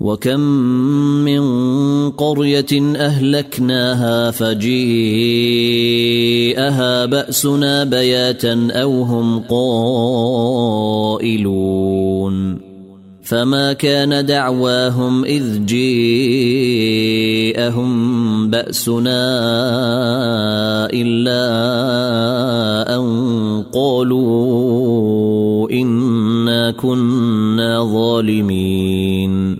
وكم من قريه اهلكناها فجيءها باسنا بياتا أو هم قائلون فما كان دعواهم اذ جيءهم باسنا الا ان قالوا انا كنا ظالمين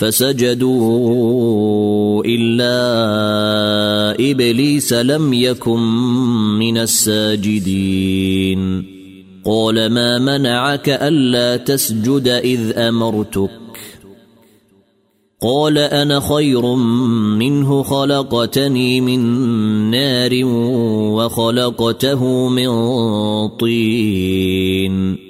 فسجدوا إلا إبليس لم يكن من الساجدين. قال ما منعك ألا تسجد إذ أمرتك؟ قال أنا خير منه خلقتني من نار وخلقته من طين.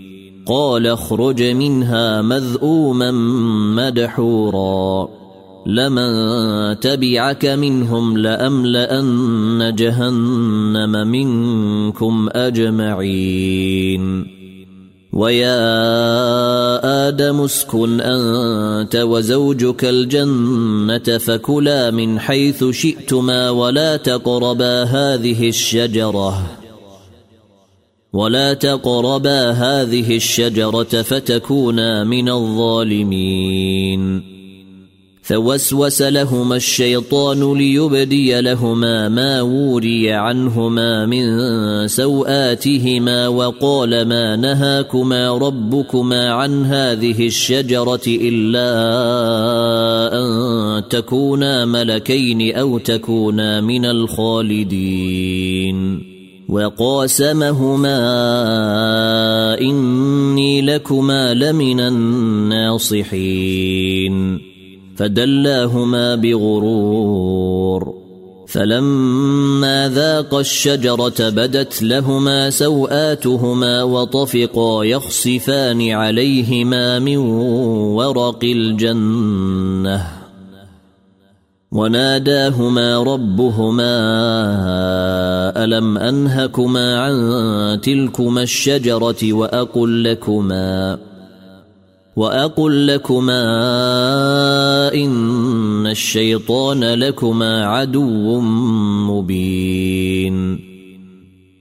قال اخرج منها مذءوما مدحورا. لمن تبعك منهم لأملأن جهنم منكم أجمعين. ويا آدم اسكن أنت وزوجك الجنة فكلا من حيث شئتما ولا تقربا هذه الشجرة. ولا تقربا هذه الشجرة فتكونا من الظالمين. فوسوس لهما الشيطان ليبدي لهما ما وري عنهما من سوآتهما وقال ما نهاكما ربكما عن هذه الشجرة إلا أن تكونا ملكين أو تكونا من الخالدين. وقاسمهما إني لكما لمن الناصحين. فدلاهما بغرور. فلما ذاقا الشجرة بدت لهما سوآتهما وطفقا يخصفان عليهما من ورق الجنة. وناداهما ربهما ألم أنهكما عن تلكما الشجرة وأقل لكما وأقل لكما إن الشيطان لكما عدو مبين.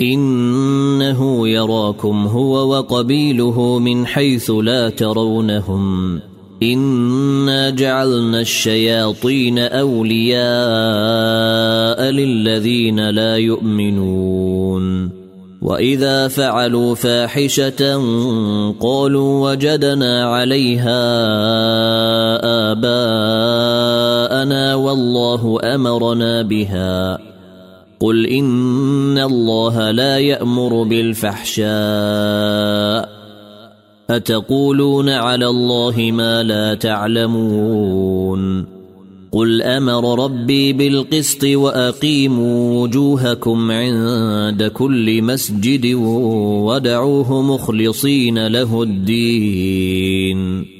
إنه يراكم هو وقبيله من حيث لا ترونهم. إنا جعلنا الشياطين أولياء للذين لا يؤمنون. وإذا فعلوا فاحشة قالوا وجدنا عليها آباءنا والله أمرنا بها. قل ان الله لا يامر بالفحشاء اتقولون على الله ما لا تعلمون قل أمر ربي بالقسط واقيموا وجوهكم عند كل مسجد ودعوه مخلصين له الدين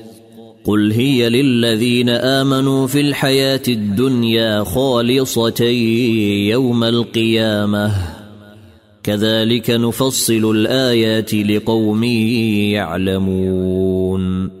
قل هي للذين آمنوا في الحياة الدنيا خالصه يوم القيامة. كذلك نفصل الآيات لقوم يعلمون.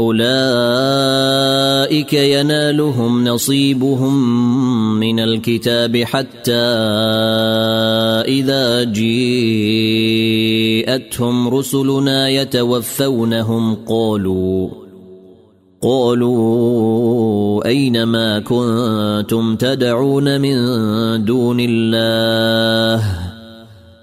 أولئك ينالهم نصيبهم من الكتاب حتى إذا جيءتهم رسلنا يتوفونهم قالوا قالوا أين ما كنتم تدعون من دون الله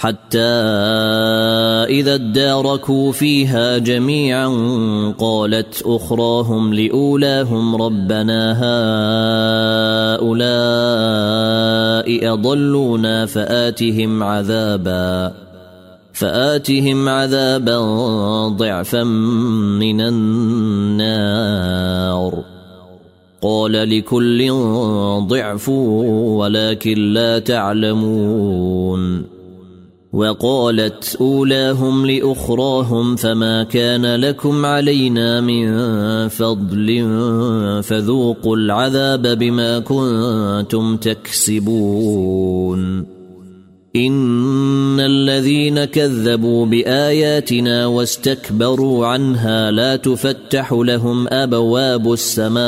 حتى إذا اداركوا فيها جميعا قالت أخراهم لأولاهم ربنا هؤلاء أضلونا فآتهم عذابا فآتهم عذابا ضعفا من النار. قال لكل ضعف ولكن لا تعلمون. وقالت أولاهم لأخراهم فما كان لكم علينا من فضل فذوقوا العذاب بما كنتم تكسبون. إن الذين كذبوا بآياتنا واستكبروا عنها لا تفتح لهم أبواب السماء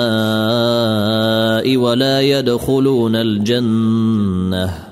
ولا يدخلون الجنة.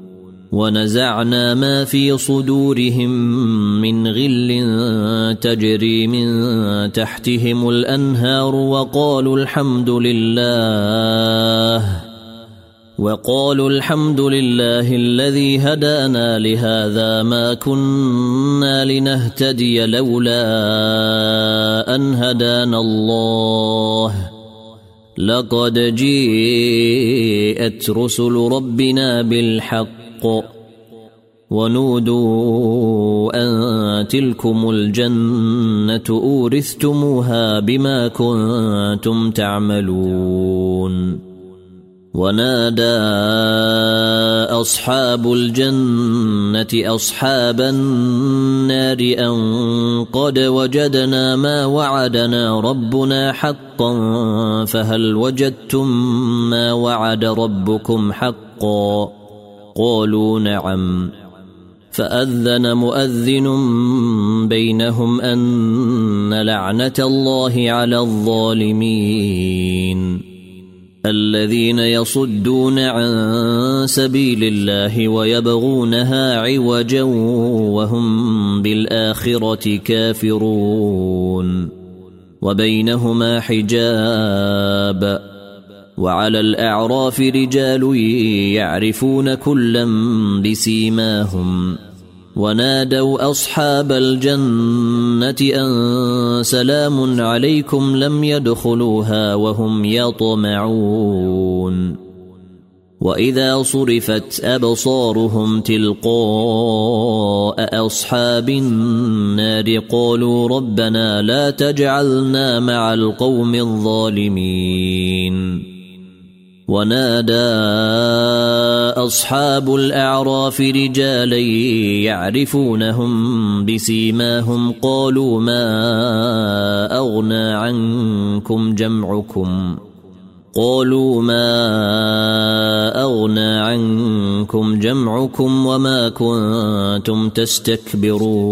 ونزعنا ما في صدورهم من غل تجري من تحتهم الأنهار وقالوا الحمد لله وقالوا الحمد لله الذي هدانا لهذا ما كنا لنهتدي لولا أن هدانا الله. لقد جيءت رسل ربنا بالحق الحق ونودوا أن تلكم الجنة أورثتموها بما كنتم تعملون ونادى أصحاب الجنة أصحاب النار أن قد وجدنا ما وعدنا ربنا حقا فهل وجدتم ما وعد ربكم حقا قالوا نعم. فأذن مؤذن بينهم أن لعنة الله على الظالمين. الذين يصدون عن سبيل الله ويبغونها عوجا وهم بالآخرة كافرون. وبينهما حجاب. وعلى الأعراف رجال يعرفون كلا بسيماهم ونادوا أصحاب الجنة أن سلام عليكم لم يدخلوها وهم يطمعون وإذا صرفت أبصارهم تلقاء أصحاب النار قالوا ربنا لا تجعلنا مع القوم الظالمين ونادى أصحاب الأعراف رجالا يعرفونهم بسيماهم قالوا ما أغنى عنكم جمعكم قالوا ما أغنى عنكم جمعكم وما كنتم تستكبرون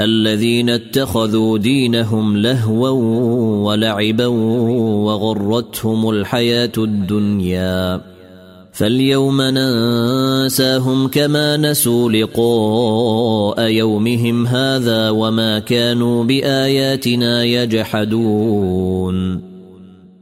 الذين اتخذوا دينهم لهوا ولعبا وغرتهم الحياة الدنيا. فاليوم ننساهم كما نسوا لقاء يومهم هذا وما كانوا بآياتنا يجحدون.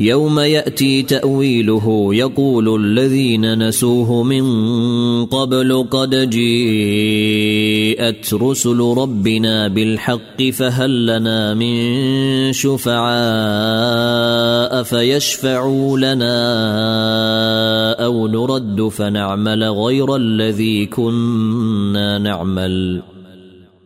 يوم يأتي تأويله يقول الذين نسوه من قبل قد جيءت رسل ربنا بالحق فهل لنا من شفعاء فيشفعوا لنا أو نرد فنعمل غير الذي كنا نعمل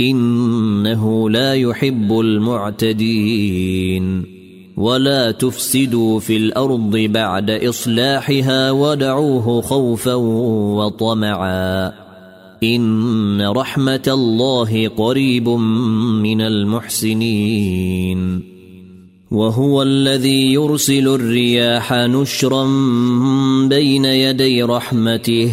إنه لا يحب المعتدين. ولا تفسدوا في الأرض بعد إصلاحها ودعوه خوفا وطمعا. إن رحمة الله قريب من المحسنين. وهو الذي يرسل الرياح نشرا بين يدي رحمته.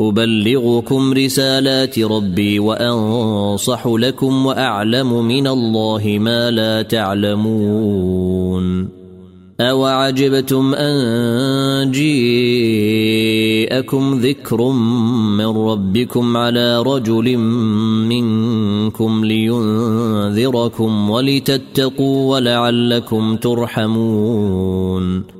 أبلغكم رسالات ربي وأنصح لكم وأعلم من الله ما لا تعلمون. أوعجبتم أن جيءكم ذكر من ربكم على رجل منكم لينذركم ولتتقوا ولعلكم ترحمون.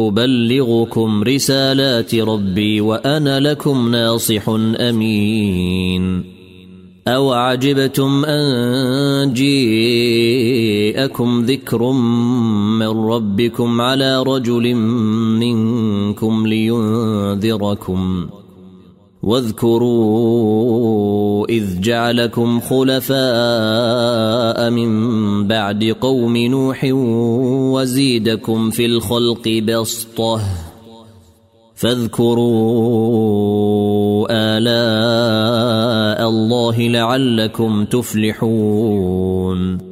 أبلغكم رسالات ربي وأنا لكم ناصح أمين. أو عجبتم أن جيءكم ذكر من ربكم على رجل منكم لينذركم. واذكروا إذ جعلكم خلفاء من بعد قوم نوح وزيدكم في الخلق بسطة فاذكروا آلاء الله لعلكم تفلحون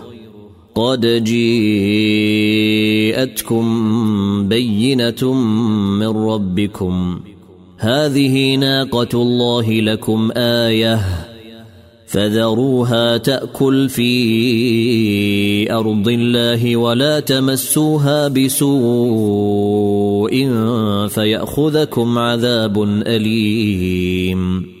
قد جيءتكم بينة من ربكم. هذه ناقة الله لكم آية. فذروها تأكل في أرض الله ولا تمسوها بسوء فيأخذكم عذاب أليم.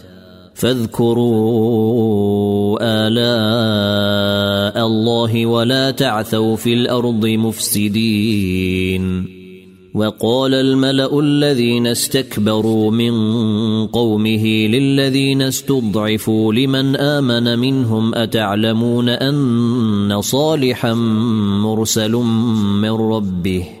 فاذكروا آلاء الله ولا تعثوا في الأرض مفسدين. وقال الملأ الذين استكبروا من قومه للذين استضعفوا لمن آمن منهم أتعلمون أن صالحا مرسل من ربه؟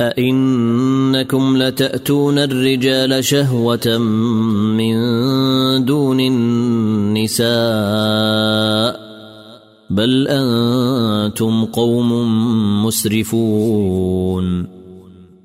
أئنكم لتأتون الرجال شهوة من دون النساء بل أنتم قوم مسرفون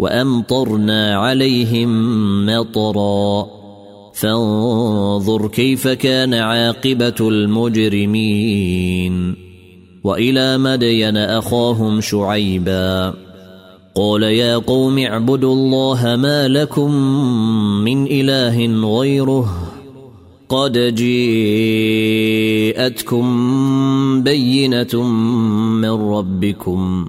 وأمطرنا عليهم مطرا. فانظر كيف كان عاقبة المجرمين. وإلى مدين أخاهم شعيبا. قال يا قوم اعبدوا الله ما لكم من إله غيره. قد جيءتكم بينة من ربكم.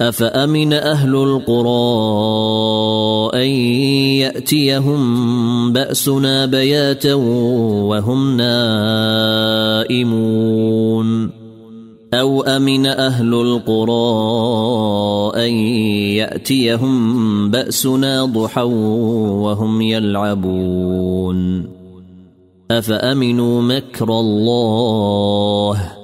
أفأمن أهل القرى أن يأتيهم بأسنا بياتا وهم نائمون؟ أو أمن أهل القرى أن يأتيهم بأسنا ضحى وهم يلعبون؟ أفأمنوا مكر الله؟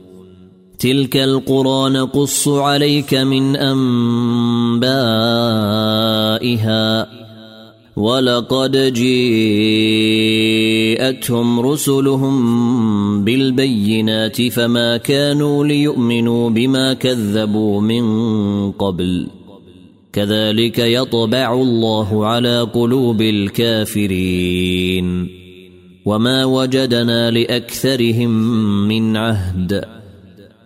تلك القرى نقص عليك من أنبائها ولقد جيءتهم رسلهم بالبينات فما كانوا ليؤمنوا بما كذبوا من قبل كذلك يطبع الله على قلوب الكافرين وما وجدنا لأكثرهم من عهد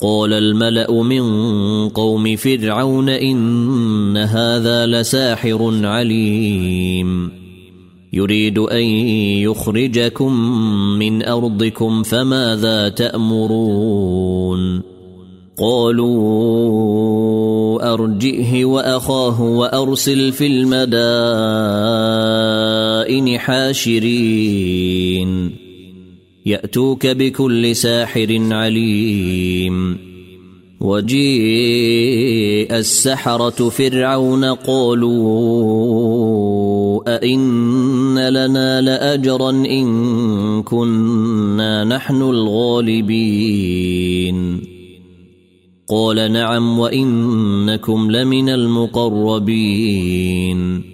قال الملأ من قوم فرعون إن هذا لساحر عليم. يريد أن يخرجكم من أرضكم فماذا تأمرون؟ قالوا أرجئه وأخاه وأرسل في المدائن حاشرين. يأتوك بكل ساحر عليم. وجيء السحرة فرعون قالوا أئن لنا لأجرا إن كنا نحن الغالبين. قال نعم وإنكم لمن المقربين.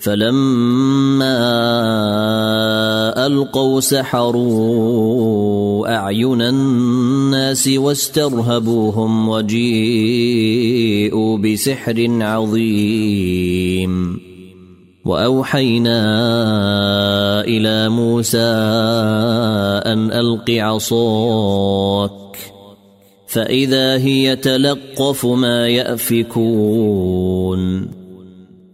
فلما ألقوا سحروا أعين الناس واسترهبوهم وجيءوا بسحر عظيم. وأوحينا إلى موسى أن ألق عصاك. فإذا هي تلقف ما يأفكون.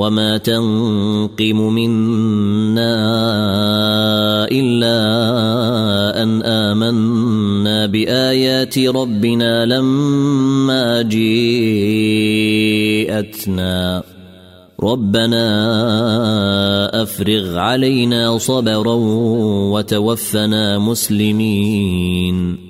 وما تنقم منا الا ان امنا بايات ربنا لما جيءتنا ربنا افرغ علينا صبرا وتوفنا مسلمين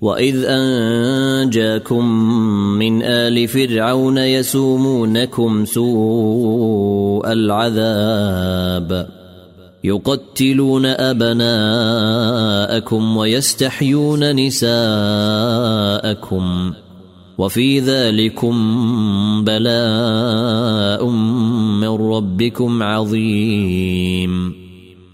واذ انجاكم من ال فرعون يسومونكم سوء العذاب يقتلون ابناءكم ويستحيون نساءكم وفي ذلكم بلاء من ربكم عظيم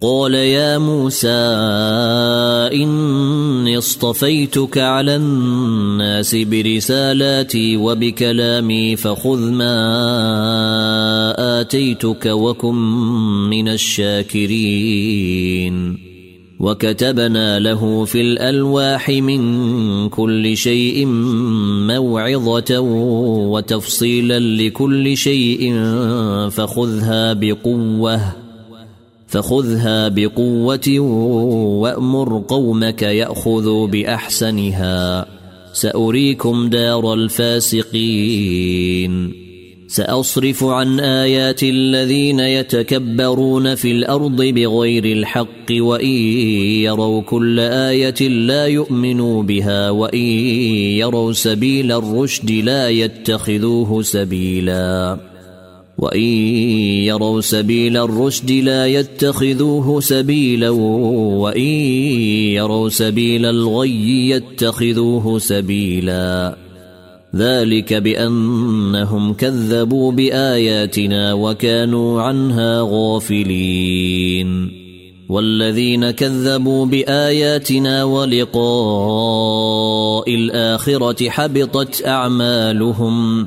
قال يا موسى إني اصطفيتك على الناس برسالاتي وبكلامي فخذ ما آتيتك وكن من الشاكرين. وكتبنا له في الألواح من كل شيء موعظة وتفصيلا لكل شيء فخذها بقوة. فخذها بقوة وأمر قومك يأخذوا بأحسنها. سأريكم دار الفاسقين. سأصرف عن آيات الذين يتكبرون في الأرض بغير الحق وإن يروا كل آية لا يؤمنوا بها وإن يروا سبيل الرشد لا يتخذوه سبيلا. وان يروا سبيل الرشد لا يتخذوه سبيلا وان يروا سبيل الغي يتخذوه سبيلا ذلك بانهم كذبوا باياتنا وكانوا عنها غافلين والذين كذبوا باياتنا ولقاء الاخره حبطت اعمالهم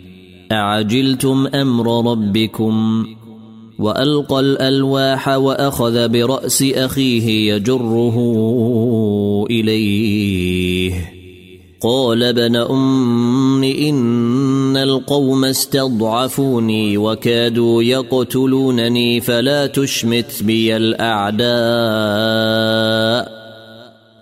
أعجلتم أمر ربكم؟ وألقى الألواح وأخذ برأس أخيه يجره إليه. قال ابن أم إن القوم استضعفوني وكادوا يقتلونني فلا تشمت بي الأعداء.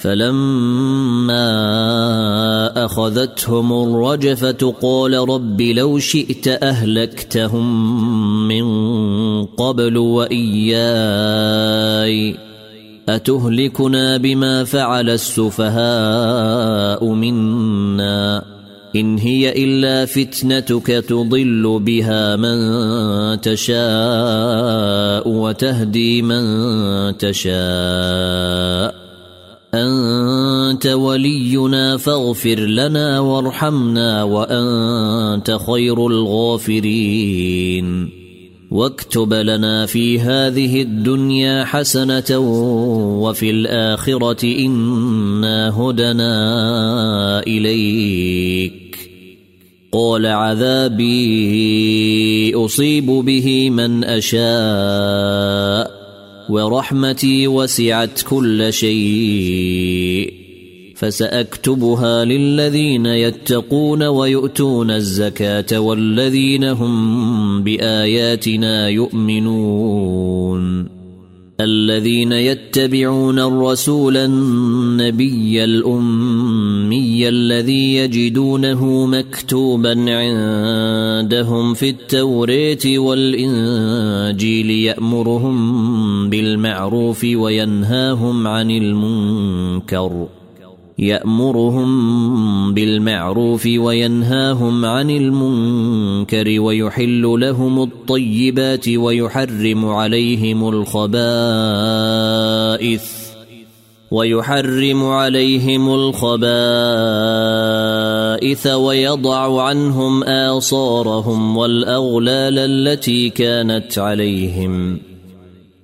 فلما أخذتهم الرجفة قال رب لو شئت أهلكتهم من قبل وإياي. أتهلكنا بما فعل السفهاء منا؟ إن هي إلا فتنتك تضل بها من تشاء وتهدي من تشاء. أنت ولينا فاغفر لنا وارحمنا وأنت خير الغافرين. واكتب لنا في هذه الدنيا حسنة وفي الآخرة إنا هدنا إليك. قال عذابي أصيب به من أشاء. ورحمتي وسعت كل شيء. فسأكتبها للذين يتقون ويؤتون الزكاة والذين هم بآياتنا يؤمنون. الذين يتبعون الرسول النبي الأمي الذي يجدونه مكتوبا عندهم في التوراه والإنجيل يأمرهم بالمعروف وينهاهم عن المنكر. يأمرهم بالمعروف وينهاهم عن المنكر ويحل لهم الطيبات ويحرم عليهم الخبائث ويحرم عليهم الخبائث ويضع عنهم آصارهم والأغلال التي كانت عليهم ۖ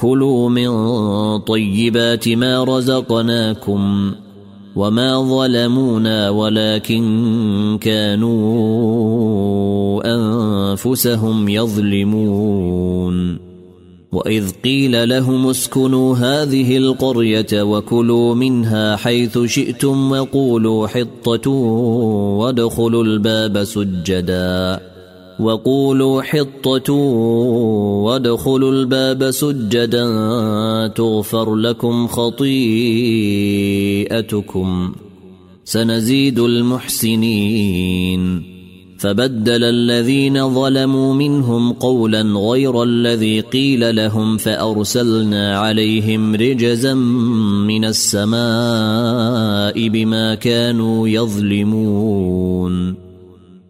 كلوا من طيبات ما رزقناكم وما ظلمونا ولكن كانوا أنفسهم يظلمون. وإذ قيل لهم اسكنوا هذه القرية وكلوا منها حيث شئتم وقولوا حطة وادخلوا الباب سجدا. وقولوا حطة وادخلوا الباب سجدا تغفر لكم خطيئتكم. سنزيد المحسنين. فبدل الذين ظلموا منهم قولا غير الذي قيل لهم فأرسلنا عليهم رجزا من السماء بما كانوا يظلمون.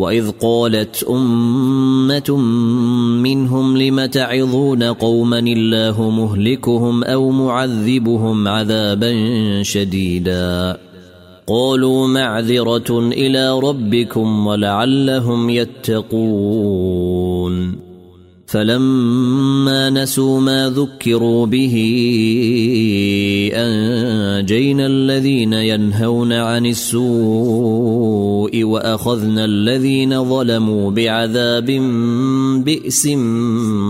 واذ قالت امه منهم لم تعظون قوما الله مهلكهم أو معذبهم عذابا شديدا قالوا معذره إلى ربكم ولعلهم يتقون فلما نسوا ما ذكروا به أنجينا الذين ينهون عن السوء وأخذنا الذين ظلموا بعذاب بئس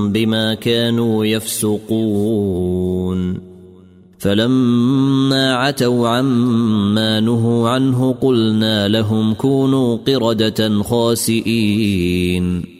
بما كانوا يفسقون. فلما عتوا عما نهوا عنه قلنا لهم كونوا قردة خاسئين.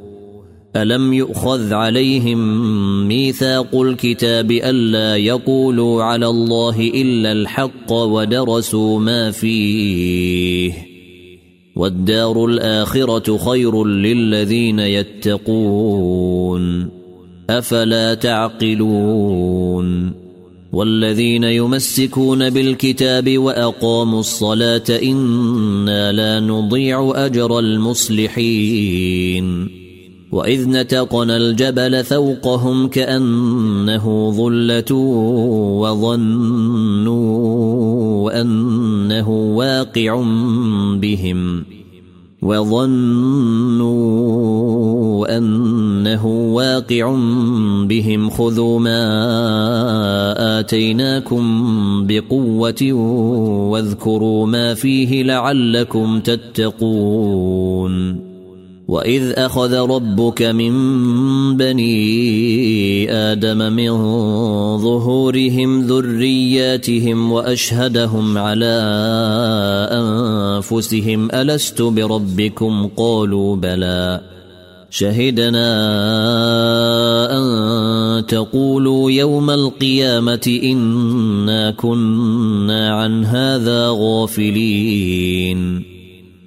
الم يؤخذ عليهم ميثاق الكتاب الا يقولوا على الله الا الحق ودرسوا ما فيه والدار الاخره خير للذين يتقون افلا تعقلون والذين يمسكون بالكتاب واقاموا الصلاه أنا لا نضيع اجر المصلحين وإذ نتقنا الجبل فوقهم كأنه ظلة وظنوا أنه واقع بهم وظنوا أنه واقع بهم خذوا ما آتيناكم بقوة واذكروا ما فيه لعلكم تتقون واذ اخذ ربك من بني آدم من ظهورهم ذرياتهم واشهدهم على انفسهم الست بربكم قالوا بلى شهدنا ان تقولوا يوم القيامه انا كنا عن هذا غافلين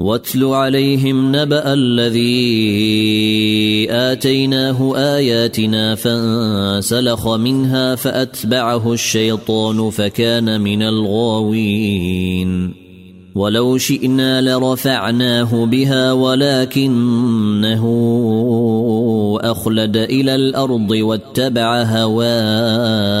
واتل عليهم نبأ الذي آتيناه آياتنا فانسلخ منها فأتبعه الشيطان فكان من الغاوين. ولو شئنا لرفعناه بها ولكنه أخلد إلى الأرض واتبع هواه.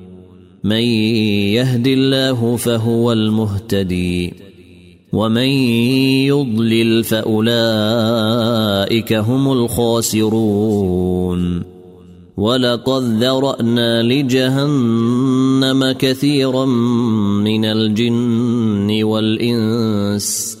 من يهد الله فهو المهتدي ومن يضلل فأولئك هم الخاسرون ولقد ذرأنا لجهنم كثيرا من الجن والإنس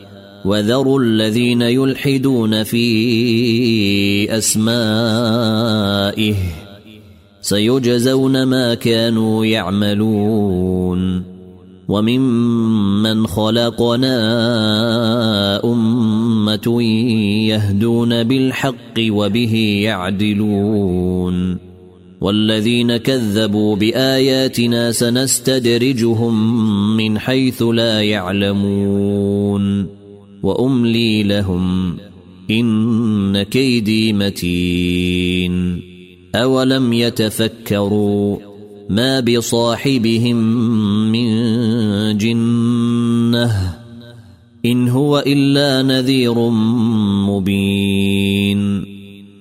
وذروا الذين يلحدون في أسمائه سيجزون ما كانوا يعملون وممن خلقنا أمة يهدون بالحق وبه يعدلون والذين كذبوا بآياتنا سنستدرجهم من حيث لا يعلمون وأملي لهم إن كيدي متين أولم يتفكروا ما بصاحبهم من جنة إن هو إلا نذير مبين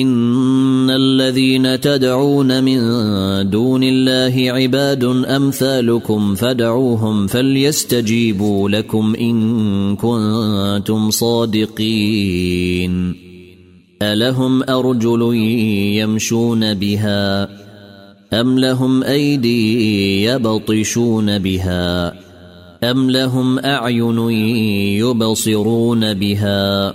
إن الذين تدعون من دون الله عباد أمثالكم فدعوهم فليستجيبوا لكم إن كنتم صادقين. ألهم أرجل يمشون بها أم لهم أيدي يبطشون بها أم لهم أعين يبصرون بها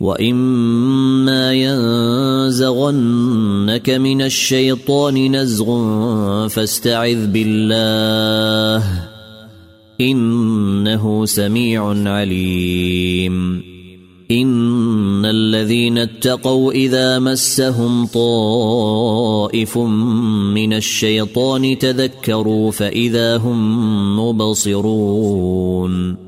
واما ينزغنك من الشيطان نزغ فاستعذ بالله انه سميع عليم ان الذين اتقوا اذا مسهم طائف من الشيطان تذكروا فاذا هم مبصرون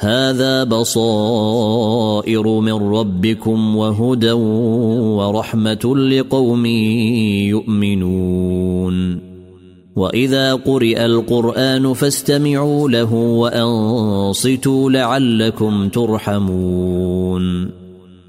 هذا بصائر من ربكم وهدى ورحمة لقوم يؤمنون. وإذا قرئ القرآن فاستمعوا له وأنصتوا لعلكم ترحمون.